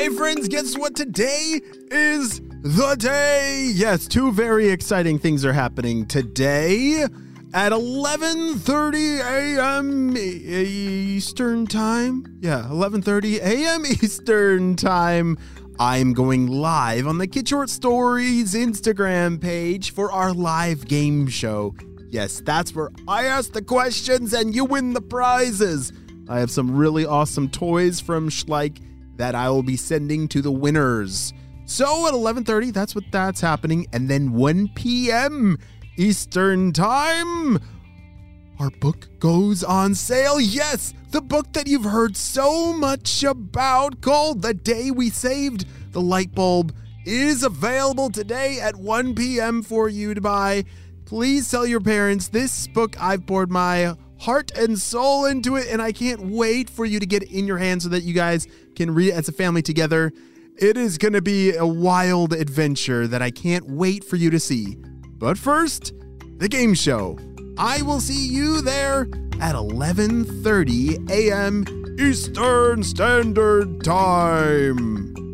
Hey friends, guess what? Today is the day. Yes, two very exciting things are happening today at 11:30 a.m. Eastern Time. Yeah, 11:30 a.m. Eastern Time. I'm going live on the Kid Short Stories Instagram page for our live game show. Yes, that's where I ask the questions and you win the prizes. I have some really awesome toys from Schleich that I will be sending to the winners. So at 11:30, that's what that's happening, and then 1 p.m. Eastern Time, our book goes on sale. Yes, the book that you've heard so much about called The Day We Saved the Light Bulb is available today at 1 p.m. for you to buy. Please tell your parents this book I've poured my heart and soul into it, and I can't wait for you to get it in your hands so that you guys can read it as a family together. It is going to be a wild adventure that I can't wait for you to see. But first, the game show. I will see you there at 11:30 a.m. Eastern Standard Time.